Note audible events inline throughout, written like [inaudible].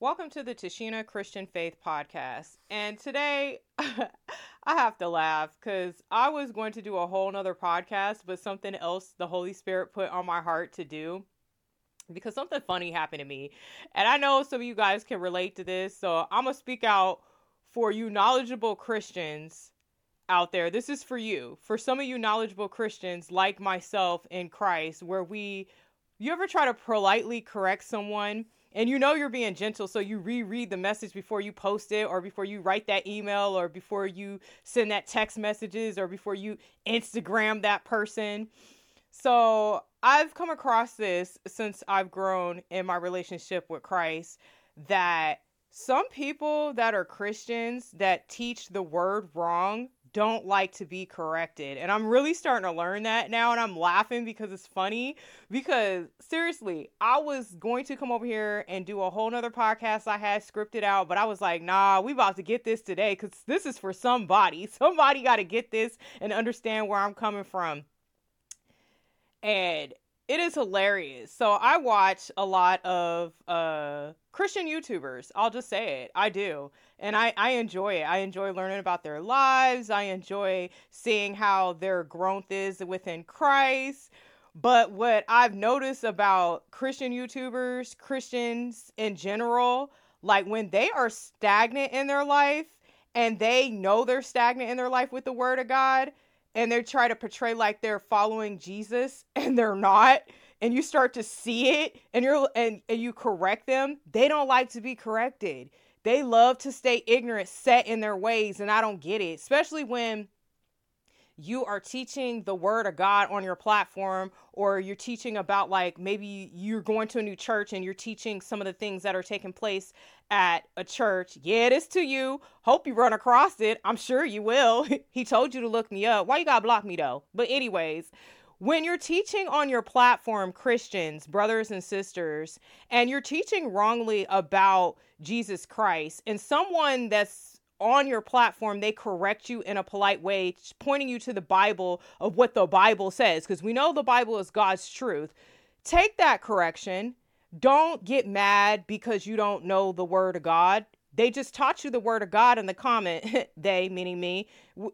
Welcome to the Tashina Christian Faith Podcast. And today [laughs] I have to laugh because I was going to do a whole nother podcast, but something else the Holy Spirit put on my heart to do because something funny happened to me. And I know some of you guys can relate to this. So I'm going to speak out for you knowledgeable Christians out there. This is for you. For some of you knowledgeable Christians like myself in Christ, where we, you ever try to politely correct someone? And you know you're being gentle so you reread the message before you post it or before you write that email or before you send that text messages or before you instagram that person. So i've come across this since i've grown in my relationship with christ that some people that are christians that teach the word wrong don't like to be corrected. And I'm really starting to learn that now. And I'm laughing because it's funny. Because seriously, I was going to come over here and do a whole nother podcast I had scripted out. But I was like, nah, we about to get this today because this is for somebody. [laughs] Somebody got to get this and understand where I'm coming from. And it is hilarious. So I watch a lot of uh Christian YouTubers. I'll just say it. I do. And I, I enjoy it. I enjoy learning about their lives. I enjoy seeing how their growth is within Christ. But what I've noticed about Christian YouTubers, Christians in general, like when they are stagnant in their life and they know they're stagnant in their life with the word of God, and they try to portray like they're following Jesus [laughs] and they're not and you start to see it and you're and, and you correct them they don't like to be corrected. They love to stay ignorant set in their ways and i don't get it especially when you are teaching the word of God on your platform, or you're teaching about like maybe you're going to a new church and you're teaching some of the things that are taking place at a church. Yeah, it is to you. Hope you run across it. I'm sure you will. [laughs] he told you to look me up. Why you gotta block me though? But, anyways, when you're teaching on your platform, Christians, brothers and sisters, and you're teaching wrongly about Jesus Christ, and someone that's on your platform they correct you in a polite way pointing you to the bible of what the bible says because we know the bible is god's truth. Take that correction. Don't get mad because you don't know the word of god. They just taught you the word of god in the comment [laughs] they meaning me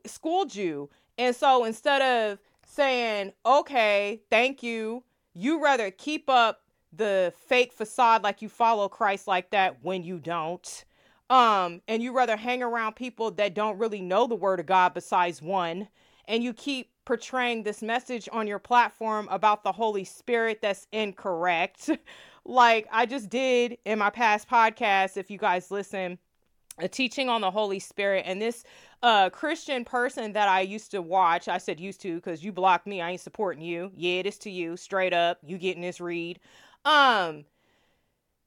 schooled you. And so instead of saying okay thank you you rather keep up the fake facade like you follow christ like that when you don't um and you rather hang around people that don't really know the word of god besides one and you keep portraying this message on your platform about the holy spirit that's incorrect. [laughs] Like i just did in my past podcast if you guys listen a teaching on the holy spirit and this uh christian person that i used to watch i said used to because you blocked me i ain't supporting you. Yeah it is to you straight up you getting this read. Um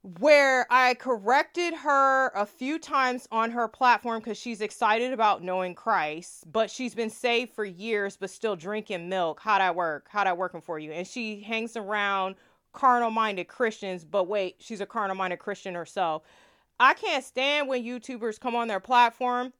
where I corrected her a few times on her platform because she's excited about knowing Christ, but she's been saved for years but still drinking milk. How'd I work? How'd I working for you? And she hangs around carnal minded Christians, but wait, she's a carnal minded Christian herself. I can't stand when YouTubers come on their platform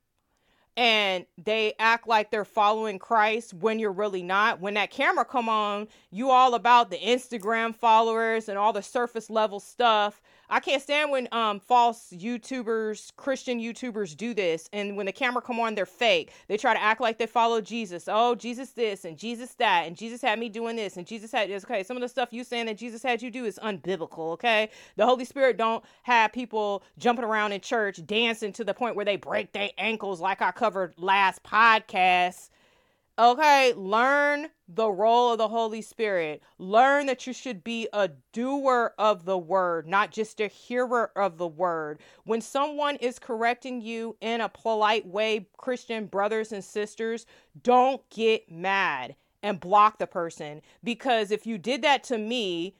and they act like they're following Christ when you're really not. When that camera come on, you all about the Instagram followers and all the surface level stuff I can't stand when um false YouTubers, Christian YouTubers do this and when the camera come on they're fake. They try to act like they follow Jesus. Oh, Jesus this and Jesus that and Jesus had me doing this and Jesus had this. Okay, some of the stuff you saying that Jesus had you do is unbiblical, okay? The Holy Spirit don't have people jumping around in church dancing to the point where they break their ankles like I covered last podcast. Okay, learn the role of the Holy Spirit. Learn that you should be a doer of the word, not just a hearer of the word. When someone is correcting you in a polite way, Christian brothers and sisters, don't get mad and block the person because if you did that to me,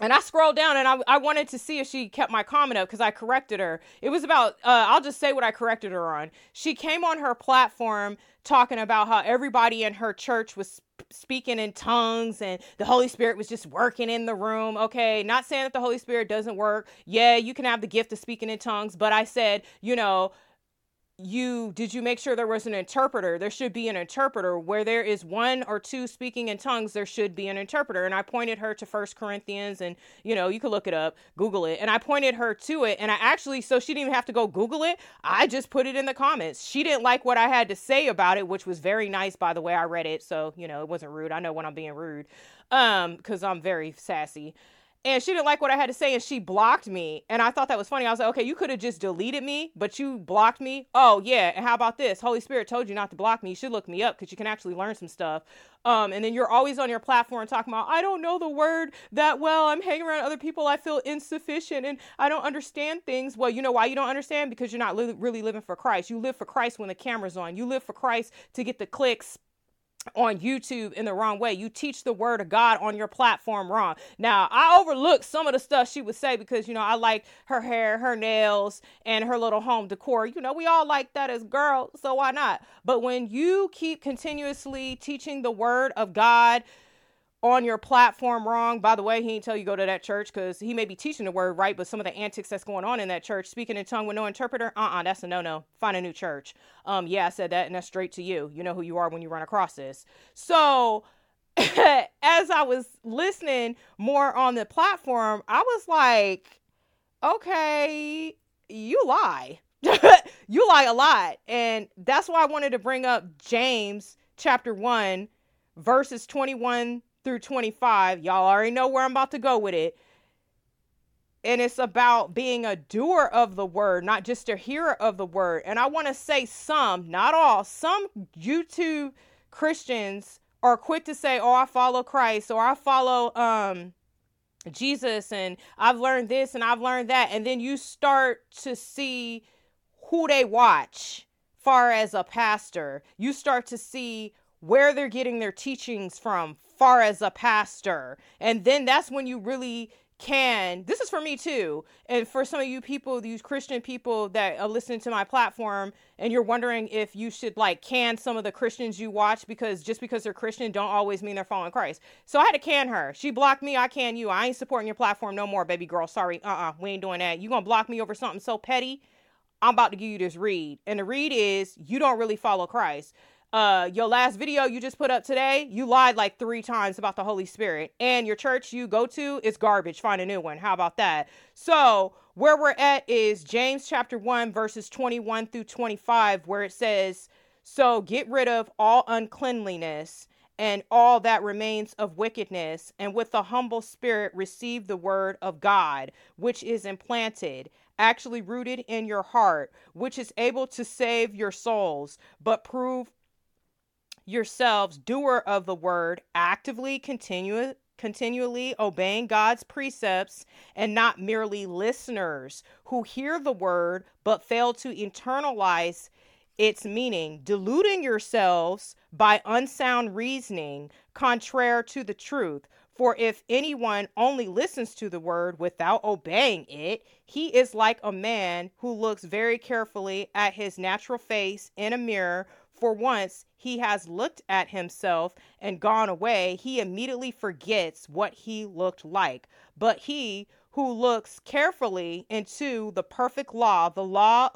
and I scrolled down and I, I wanted to see if she kept my comment up because I corrected her. It was about, uh, I'll just say what I corrected her on. She came on her platform talking about how everybody in her church was speaking in tongues and the Holy Spirit was just working in the room. Okay, not saying that the Holy Spirit doesn't work. Yeah, you can have the gift of speaking in tongues, but I said, you know, you did you make sure there was an interpreter? There should be an interpreter. Where there is one or two speaking in tongues there should be an interpreter. And i pointed her to first corinthians and you know you could look it up google it. And i pointed her to it and i actually so she didn't even have to go google it. I just put it in the comments. She didn't like what i had to say about it which was very nice by the way. I read it so you know it wasn't rude. I know when i'm being rude um because i'm very sassy and she didn't like what I had to say and she blocked me. And I thought that was funny. I was like, okay, you could have just deleted me, but you blocked me. Oh, yeah. And how about this? Holy Spirit told you not to block me. You should look me up because you can actually learn some stuff. Um, and then you're always on your platform talking about, I don't know the word that well. I'm hanging around other people. I feel insufficient and I don't understand things. Well, you know why you don't understand? Because you're not li- really living for Christ. You live for Christ when the camera's on. You live for Christ to get the clicks on YouTube in the wrong way. You teach the word of God on your platform wrong. Now, I overlooked some of the stuff she would say because, you know, I like her hair, her nails, and her little home decor. You know, we all like that as girls, so why not? But when you keep continuously teaching the word of God, on your platform wrong. By the way, he didn't tell you go to that church because he may be teaching the word right, but some of the antics that's going on in that church, speaking in tongue with no interpreter, uh uh-uh, uh, that's a no no. Find a new church. Um, yeah, I said that, and that's straight to you. You know who you are when you run across this. So, [laughs] as I was listening more on the platform, I was like, okay, you lie. [laughs] you lie a lot. And that's why I wanted to bring up James chapter 1, verses 21 through 25. Y'all already know where I'm about to go with it. And it's about being a doer of the word, not just a hearer of the word. And I want to say some, not all, some YouTube Christians are quick to say, "Oh, I follow Christ," or "I follow um Jesus and I've learned this and I've learned that." And then you start to see who they watch far as a pastor. You start to see where they're getting their teachings from far as a pastor. And then that's when you really can this is for me too and for some of you people these christian people that are listening to my platform and you're wondering if you should like can some of the christians you watch because just because they're christian don't always mean they're following christ. So i had to can her. She blocked me i can you. I ain't supporting your platform no more baby girl. Sorry uh-uh we ain't doing that. You gonna block me over something so petty? I'm about to give you this read. And the read is you don't really follow christ uh your last video you just put up today you lied like three times about the holy spirit. And your church you go to is garbage. Find a new one. How about that? So where we're at is james chapter 1 verses 21 through 25 where it says so get rid of all uncleanliness and all that remains of wickedness and with a humble spirit receive the word of god which is implanted actually rooted in your heart, which is able to save your souls, but prove yourselves doer of the word, actively continue continually obeying God's precepts and not merely listeners who hear the word but fail to internalize its meaning, deluding yourselves by unsound reasoning contrary to the truth. For if anyone only listens to the word without obeying it, he is like a man who looks very carefully at his natural face in a mirror for once he has looked at himself and gone away, he immediately forgets what he looked like. But he who looks carefully into the perfect law, the law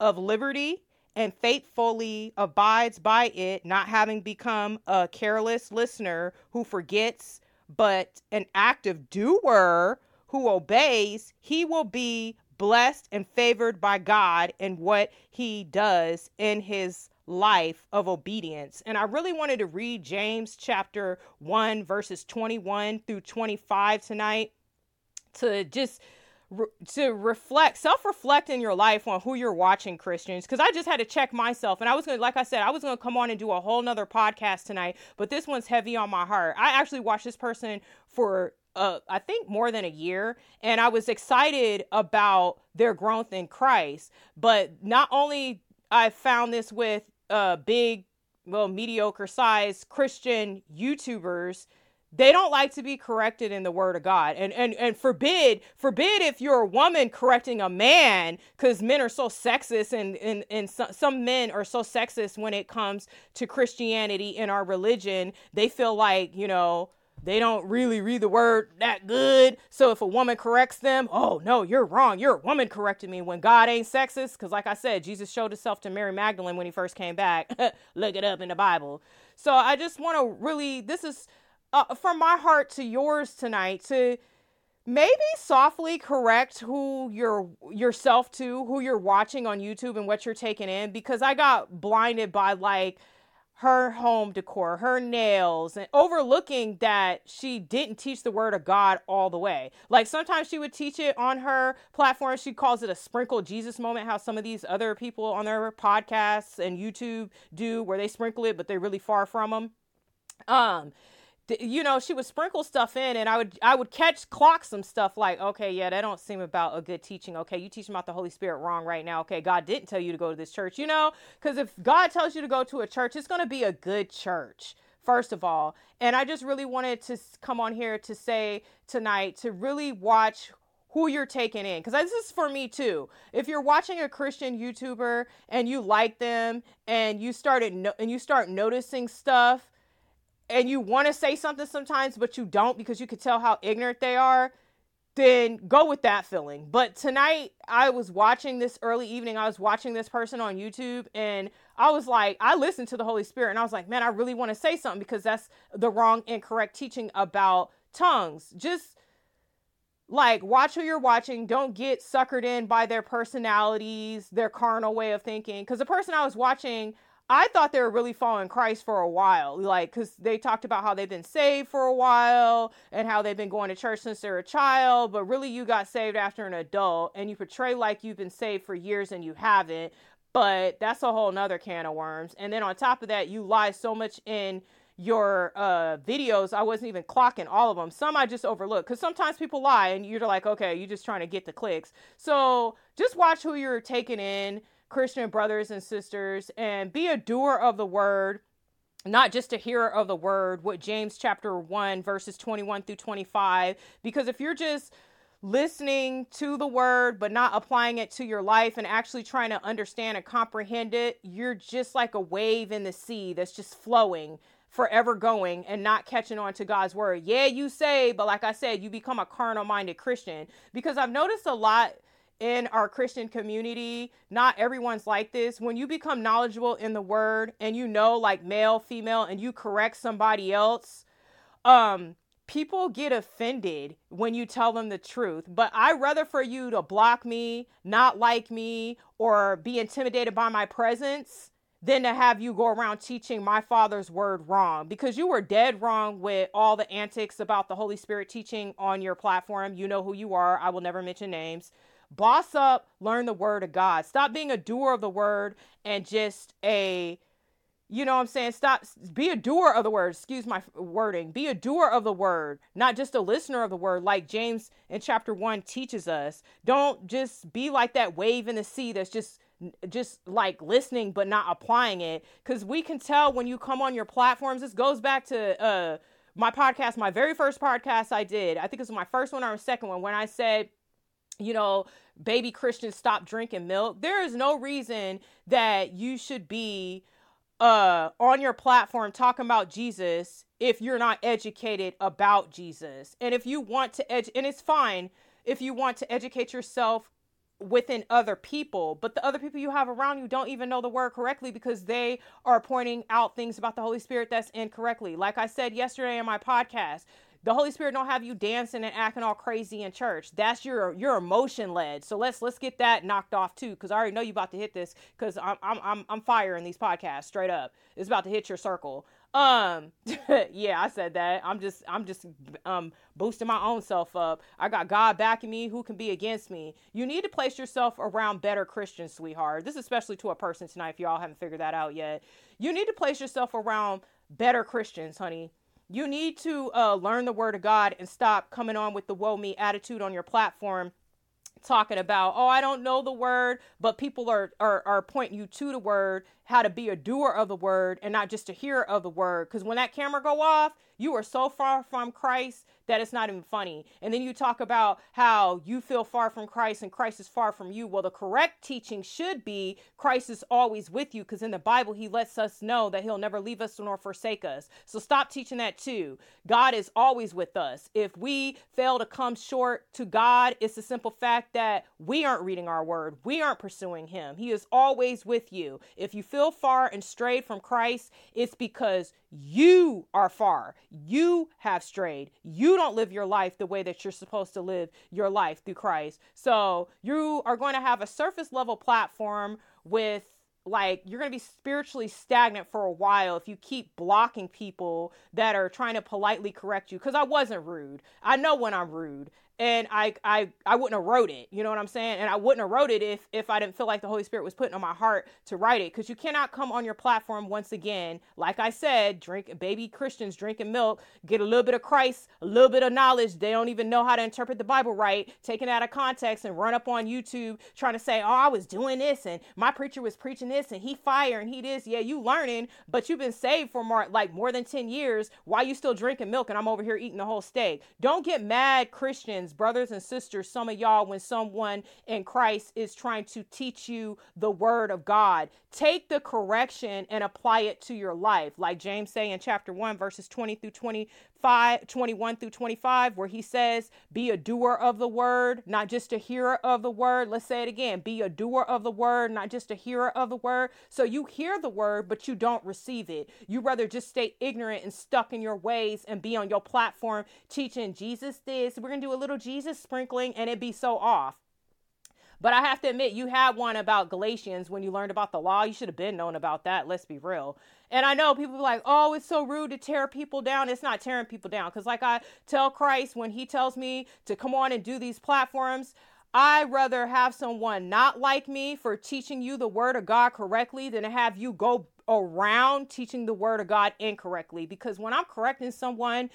of liberty, and faithfully abides by it, not having become a careless listener who forgets, but an active doer who obeys, he will be blessed and favored by God in what he does in his life of obedience. And I really wanted to read James chapter 1, verses 21 through 25 tonight to just to reflect self-reflect in your life on who you're watching christians because i just had to check myself and i was gonna like i said i was gonna come on and do a whole nother podcast tonight but this one's heavy on my heart i actually watched this person for uh, I think more than a year, and I was excited about their growth in Christ. But not only I found this with uh, big, well, mediocre size Christian YouTubers, they don't like to be corrected in the word of God. And and and forbid, forbid if you're a woman correcting a man, because men are so sexist and, and, and so, some men are so sexist when it comes to Christianity in our religion. They feel like, you know, they don't really read the word that good. So if a woman corrects them, oh no, you're wrong. You're a woman correcting me when God ain't sexist. Because like I said, Jesus showed himself to Mary Magdalene when he first came back. [laughs] Look it up in the Bible. So I just want to really, this is uh, from my heart to yours tonight to maybe softly correct who you're yourself to, who you're watching on YouTube and what you're taking in. Because I got blinded by like her home decor, her nails, and overlooking that she didn't teach the word of God all the way. Like sometimes she would teach it on her platform. She calls it a sprinkle Jesus moment, how some of these other people on their podcasts and YouTube do, where they sprinkle it, but they're really far from them. Um, you know she would sprinkle stuff in and i would i would catch clock some stuff like okay yeah that don't seem about a good teaching. Okay you teaching about the holy spirit wrong right now. Okay god didn't tell you to go to this church you know? Because if god tells you to go to a church it's going to be a good church first of all. And i just really wanted to come on here to say tonight to really watch who you're taking in. Because this is for me too. If you're watching a christian youtuber and you like them and you started no- and you start noticing stuff and you want to say something sometimes, but you don't because you could tell how ignorant they are, then go with that feeling. But tonight, I was watching this early evening, I was watching this person on YouTube, and I was like, I listened to the Holy Spirit, and I was like, man, I really want to say something because that's the wrong, incorrect teaching about tongues. Just like watch who you're watching don't get suckered in by their personalities their carnal way of thinking because the person i was watching I thought they were really following Christ for a while, like, because they talked about how they've been saved for a while and how they've been going to church since they're a child, but really you got saved after an adult and you portray like you've been saved for years and you haven't. But that's a whole nother can of worms. And then on top of that, you lie so much in your uh, videos, I wasn't even clocking all of them. Some I just overlooked because sometimes people lie and you're like, okay, you're just trying to get the clicks. So just watch who you're taking in Christian brothers and sisters and be a doer of the word not just a hearer of the word what james chapter 1 verses 21 through 25 because if you're just listening to the word but not applying it to your life and actually trying to understand and comprehend it you're just like a wave in the sea that's just flowing forever going and not catching on to God's word. Yeah, you say, but like I said, you become a carnal minded Christian because I've noticed a lot in our Christian community, not everyone's like this. When you become knowledgeable in the word and you know like male, female and you correct somebody else, um people get offended when you tell them the truth. But I rather for you to block me, not like me or be intimidated by my presence than to have you go around teaching my father's word wrong because you were dead wrong with all the antics about the Holy Spirit teaching on your platform. You know who you are. I will never mention names. Boss up, learn the word of God. Stop being a doer of the word and just a you know what I'm saying? Stop be a doer of the word. Excuse my wording. Be a doer of the word, not just a listener of the word like James in chapter 1 teaches us. Don't just be like that wave in the sea that's just just like listening but not applying it cuz we can tell when you come on your platforms this goes back to uh my podcast, my very first podcast I did. I think it was my first one or second one when I said you know, baby Christians stop drinking milk. There is no reason that you should be uh on your platform talking about Jesus if you're not educated about Jesus. And if you want to edge and it's fine if you want to educate yourself within other people, but the other people you have around you don't even know the word correctly because they are pointing out things about the Holy Spirit that's incorrectly. Like I said yesterday in my podcast, the Holy Spirit don't have you dancing and acting all crazy in church. That's your your emotion led. So let's let's get that knocked off too, because I already know you about to hit this. Because I'm I'm I'm I'm firing these podcasts straight up. It's about to hit your circle. Um, [laughs] yeah, I said that. I'm just I'm just um boosting my own self up. I got God backing me. Who can be against me? You need to place yourself around better Christians, sweetheart. This is especially to a person tonight. If y'all haven't figured that out yet, you need to place yourself around better Christians, honey you need to uh, learn the word of God and stop coming on with the woe me attitude on your platform talking about oh i don't know the word but people are, are are pointing you to the word how to be a doer of the word and not just a hearer of the word. Because when that camera go off you are so far from christ that it's not even funny. And then you talk about how you feel far from Christ and Christ is far from you. Well, the correct teaching should be Christ is always with you because in the Bible, he lets us know that he'll never leave us nor forsake us. So stop teaching that too. God is always with us. If we fail to come short to God, it's the simple fact that we aren't reading our word, we aren't pursuing him. He is always with you. If you feel far and strayed from Christ, it's because you are far. You have strayed. You don't live your life the way that you're supposed to live your life through Christ. So you are going to have a surface level platform with like you're going to be spiritually stagnant for a while if you keep blocking people that are trying to politely correct you because i wasn't rude i know when i'm rude and I, I I wouldn't have wrote it. You know what I'm saying? And I wouldn't have wrote it if if I didn't feel like the Holy Spirit was putting on my heart to write it. Because you cannot come on your platform once again, like I said, drink baby Christians drinking milk, get a little bit of Christ, a little bit of knowledge. They don't even know how to interpret the Bible right, taken out of context and run up on YouTube trying to say, oh, I was doing this and my preacher was preaching this and he fire and he this. Yeah, you learning, but you've been saved for more like more than 10 years. Why you still drinking milk and I'm over here eating the whole steak? Don't get mad, Christians brothers and sisters, some of y'all, when someone in Christ is trying to teach you the word of God, take the correction and apply it to your life. Like James say in chapter 1, verses 20 through 25, 21 through 25, where he says, Be a doer of the word, not just a hearer of the word. Let's say it again. Be a doer of the word, not just a hearer of the word. So you hear the word, but you don't receive it. You rather just stay ignorant and stuck in your ways and be on your platform teaching Jesus this. We're to do a little Jesus sprinkling and it'd be so off. But I have to admit, you had one about Galatians when you learned about the law. You should have been known about that. Let's be real. And I know people like, oh, it's so rude to tear people down. It's not tearing people down. Because, like I tell Christ when he tells me to come on and do these platforms, I'd rather have someone not like me for teaching you the word of God correctly than to have you go around teaching the word of God incorrectly. Because when I'm correcting someone,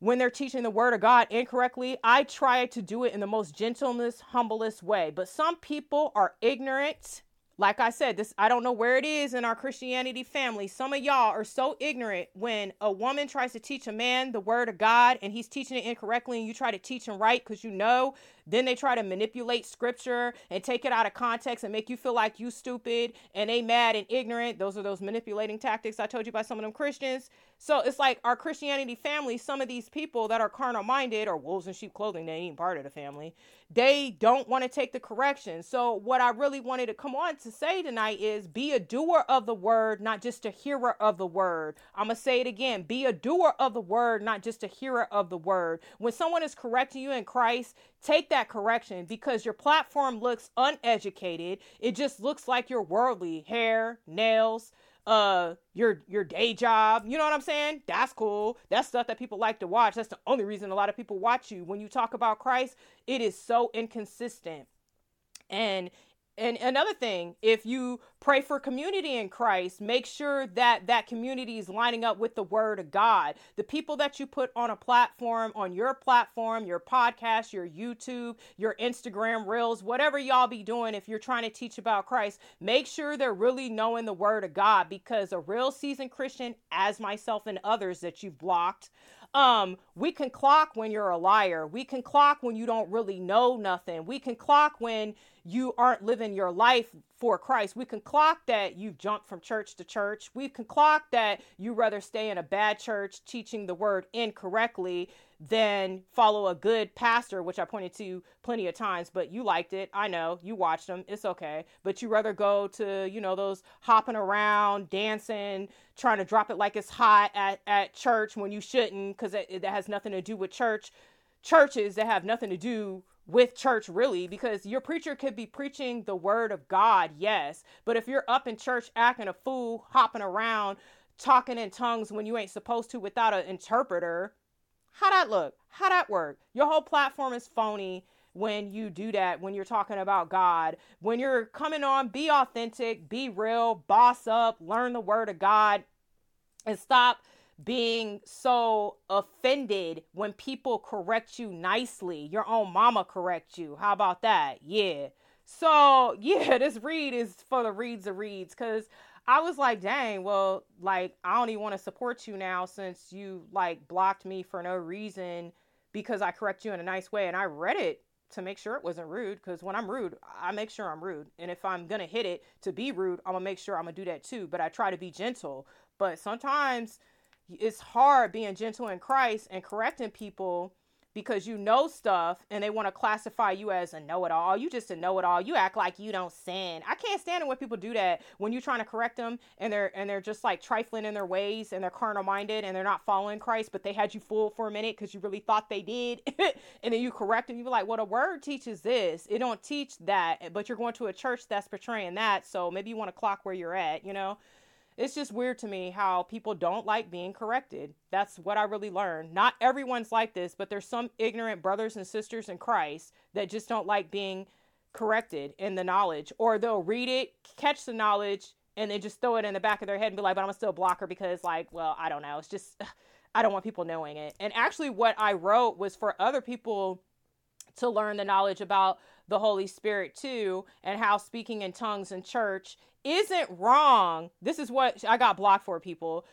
when they're teaching the word of God incorrectly, I try to do it in the most gentlest, humblest way. But some people are ignorant. Like I said, this I don't know where it is in our Christianity family. Some of y'all are so ignorant when a woman tries to teach a man the word of God and he's teaching it incorrectly and you try to teach him right because you know then they try to manipulate scripture and take it out of context and make you feel like you stupid and they mad and ignorant. Those are those manipulating tactics I told you by some of them Christians. So it's like our Christianity family, some of these people that are carnal minded or wolves in sheep clothing, they ain't part of the family. They don't want to take the correction. So what I really wanted to come on to say tonight is be a doer of the word, not just a hearer of the word. I'm going to say it again. Be a doer of the word, not just a hearer of the word. When someone is correcting you in Christ, take that correction because your platform looks uneducated. It just looks like you're worldly. Hair, nails, uh your your day job. You know what i'm saying? That's cool. That's stuff that people like to watch. That's the only reason a lot of people watch you. When you talk about christ it is so inconsistent. And and another thing, if you pray for community in Christ, make sure that that community is lining up with the word of God. The people that you put on a platform, on your platform, your podcast, your YouTube, your Instagram reels, whatever y'all be doing, if you're trying to teach about Christ, make sure they're really knowing the word of God because a real seasoned Christian, as myself and others that you've blocked, um, we can clock when you're a liar. We can clock when you don't really know nothing. We can clock when you aren't living your life for Christ. We can clock that you've jumped from church to church. We can clock that you rather stay in a bad church teaching the word incorrectly than follow a good pastor, which I pointed to plenty of times, but you liked it. I know you watched them. It's okay. But you rather go to, you know, those hopping around, dancing, trying to drop it like it's hot at, at church when you shouldn't, because that has nothing to do with church. Churches that have nothing to do with church really because your preacher could be preaching the word of God, yes, but if you're up in church acting a fool, hopping around, talking in tongues when you ain't supposed to without an interpreter, how that look? How that work? Your whole platform is phony when you do that when you're talking about God. When you're coming on, be authentic, be real, boss up, learn the word of God and stop being so offended when people correct you nicely. Your own mama correct you. How about that? Yeah. So, [laughs] yeah, this read is for the reads of reads cuz I was like, dang, well, like, I don't even want to support you now since you, like, blocked me for no reason because I correct you in a nice way. And I read it to make sure it wasn't rude because when I'm rude, I make sure I'm rude. And if I'm going to hit it to be rude, I'm going to make sure I'm going to do that too. But I try to be gentle. But sometimes it's hard being gentle in Christ and correcting people because you know stuff and they want to classify you as a know-it-all. You just a know-it-all. You act like you don't sin. I can't stand it when people do that when you're trying to correct them and they're and they're just like trifling in their ways and they're carnal minded and they're not following Christ, but they had you fooled for a minute because you really thought they did, [laughs] and then you correct them. You're like, "Well, the word teaches this. It don't teach that." But you're going to a church that's portraying that, so maybe you want to clock where you're at. You know it's just weird to me how people don't like being corrected. That's what I really learned. Not everyone's like this, but there's some ignorant brothers and sisters in Christ that just don't like being corrected in the knowledge, or they'll read it, catch the knowledge, and then just throw it in the back of their head and be like, but I'm a still blocker because, like, well, I don't know. It's just, [laughs] I don't want people knowing it. And actually, what I wrote was for other people to learn the knowledge about the Holy Spirit too, and how speaking in tongues in church isn't wrong. This is what I got blocked for people.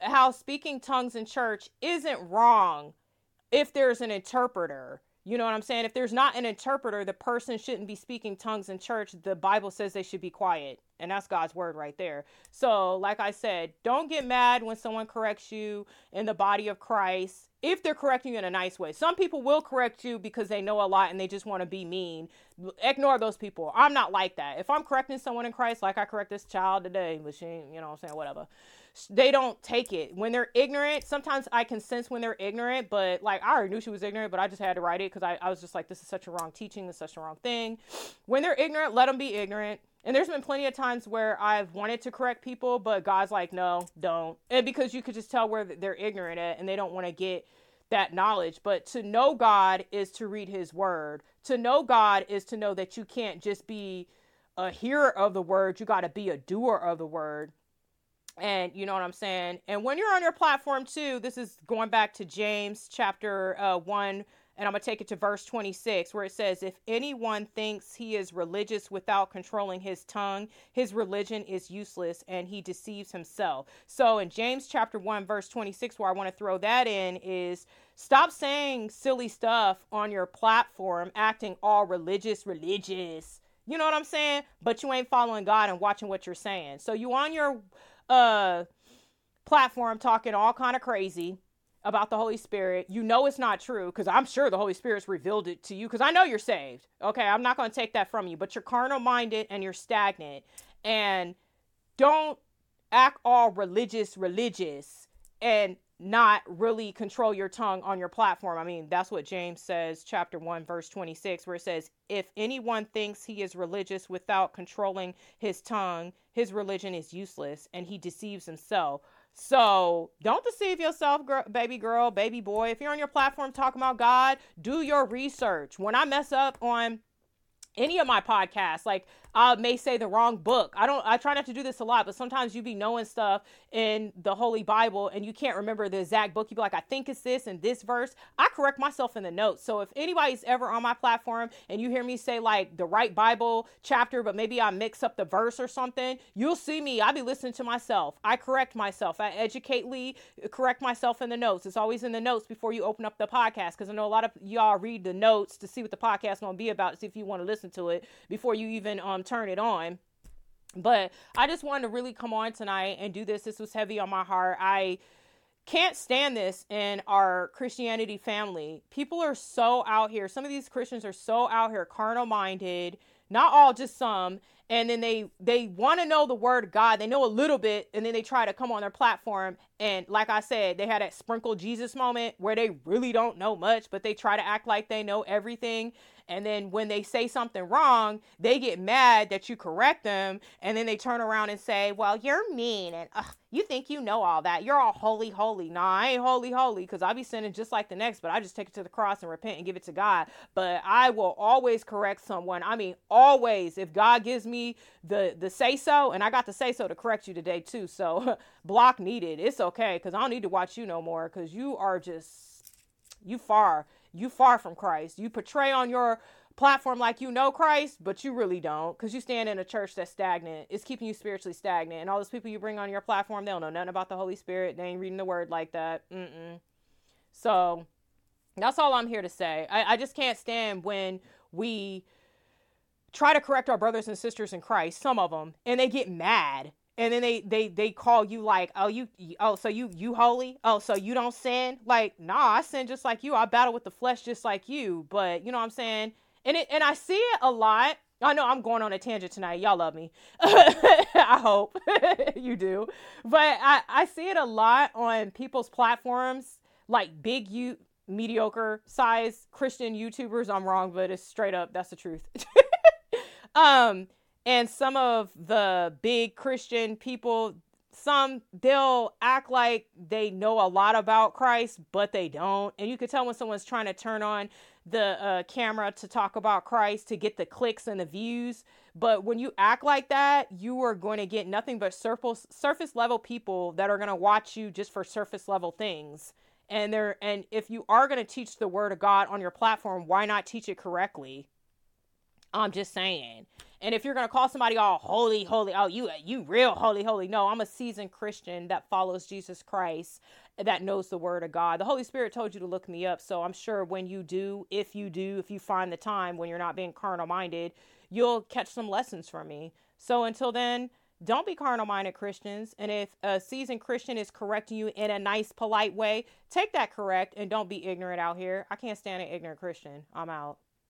How speaking tongues in church isn't wrong if there's an interpreter. You know what I'm saying? If there's not an interpreter, the person shouldn't be speaking tongues in church. The Bible says they should be quiet. And that's God's word right there. So, like I said, don't get mad when someone corrects you in the body of Christ if they're correcting you in a nice way. Some people will correct you because they know a lot and they just want to be mean. Ignore those people. I'm not like that. If I'm correcting someone in Christ, like I correct this child today, but she, you know what I'm saying, whatever they don't take it. When they're ignorant sometimes i can sense when they're ignorant but like i already knew she was ignorant but i just had to write it because I, I was just like this is such a wrong teaching this is such a wrong thing. When they're ignorant let them be ignorant. And there's been plenty of times where i've wanted to correct people but god's like no don't. And because you could just tell where they're ignorant at and they don't want to get that knowledge. But to know god is to read his word. To know god is to know that you can't just be a hearer of the word you got to be a doer of the word and you know what I'm saying? And when you're on your platform too, this is going back to James chapter uh, 1, and I'm to take it to verse 26, where it says, If anyone thinks he is religious without controlling his tongue, his religion is useless and he deceives himself. So in James chapter 1, verse 26, where I want to throw that in is stop saying silly stuff on your platform, acting all religious, religious. You know what I'm saying? But you ain't following God and watching what you're saying. So you on your uh platform talking all kind of crazy about the Holy Spirit, you know it's not true because I'm sure the Holy Spirit's revealed it to you because I know you're saved. Okay, I'm not going to take that from you, but you're carnal minded and you're stagnant. And don't act all religious, religious, and not really control your tongue on your platform. I mean, that's what James says, chapter 1, verse 26, where it says, If anyone thinks he is religious without controlling his tongue, his religion is useless and he deceives himself. So don't deceive yourself, girl, baby girl, baby boy. If you're on your platform talking about God, do your research. When I mess up on any of my podcasts, like I may say the wrong book. I don't I try not to do this a lot, but sometimes you be knowing stuff in the Holy Bible and you can't remember the exact book. You be like, I think it's this and this verse. I correct myself in the notes. So if anybody's ever on my platform and you hear me say like the right Bible chapter, but maybe I mix up the verse or something, you'll see me. I'll be listening to myself. I correct myself. I educately correct myself in the notes. It's always in the notes before you open up the podcast because I know a lot of y'all read the notes to see what the podcast gonna be about, see if you want to listen to it before you even um turn it on. But I just wanted to really come on tonight and do this. This was heavy on my heart. I can't stand this in our Christianity family. People are so out here. Some of these Christians are so out here carnal minded, not all, just some. And then they they want to know the word of God. They know a little bit, and then they try to come on their platform. And like I said, they had that sprinkle Jesus moment where they really don't know much, but they try to act like they know everything And then when they say something wrong, they get mad that you correct them. And then they turn around and say, Well, you're mean. And ugh, you think you know all that. You're all holy, holy. Nah, I ain't holy, holy because I be sinning just like the next, but I just take it to the cross and repent and give it to God. But I will always correct someone. I mean, always. If God gives me the the say so, and I got to say so to correct you today too. So [laughs] block needed. It's okay because I don't need to watch you no more because you are just you far you far from Christ. You portray on your platform like you know Christ, but you really don't because you stand in a church that's stagnant. It's keeping you spiritually stagnant. And all those people you bring on your platform, they don't know nothing about the Holy Spirit. They ain't reading the word like that. Mm-mm. So that's all I'm here to say. I, I just can't stand when we try to correct our brothers and sisters in Christ, some of them, and they get mad and then they they they call you like oh you oh so you you holy? Oh so you don't sin? Like nah i sin just like you. I battle with the flesh just like you. But you know what i'm saying? And it and i see it a lot. I know i'm going on a tangent tonight. Y'all love me. [laughs] I hope. [laughs] You do. But i i see it a lot on people's platforms like big you mediocre size christian youtubers. I'm wrong but it's straight up that's the truth. [laughs] Um and some of the big Christian people, some they'll act like they know a lot about Christ, but they don't. And you can tell when someone's trying to turn on the uh, camera to talk about Christ to get the clicks and the views. But when you act like that, you are going to get nothing but surface surface level people that are going to watch you just for surface level things. And they're and if you are going to teach the word of God on your platform, why not teach it correctly? I'm just saying. And if you're gonna call somebody all holy, holy, oh you you real holy, holy. No, I'm a seasoned Christian that follows Jesus Christ, that knows the word of God. The Holy Spirit told you to look me up, so I'm sure when you do, if you do, if you find the time when you're not being carnal minded, you'll catch some lessons from me. So until then, don't be carnal minded Christians. And if a seasoned Christian is correcting you in a nice, polite way, take that correct and don't be ignorant out here. I can't stand an ignorant Christian. I'm out.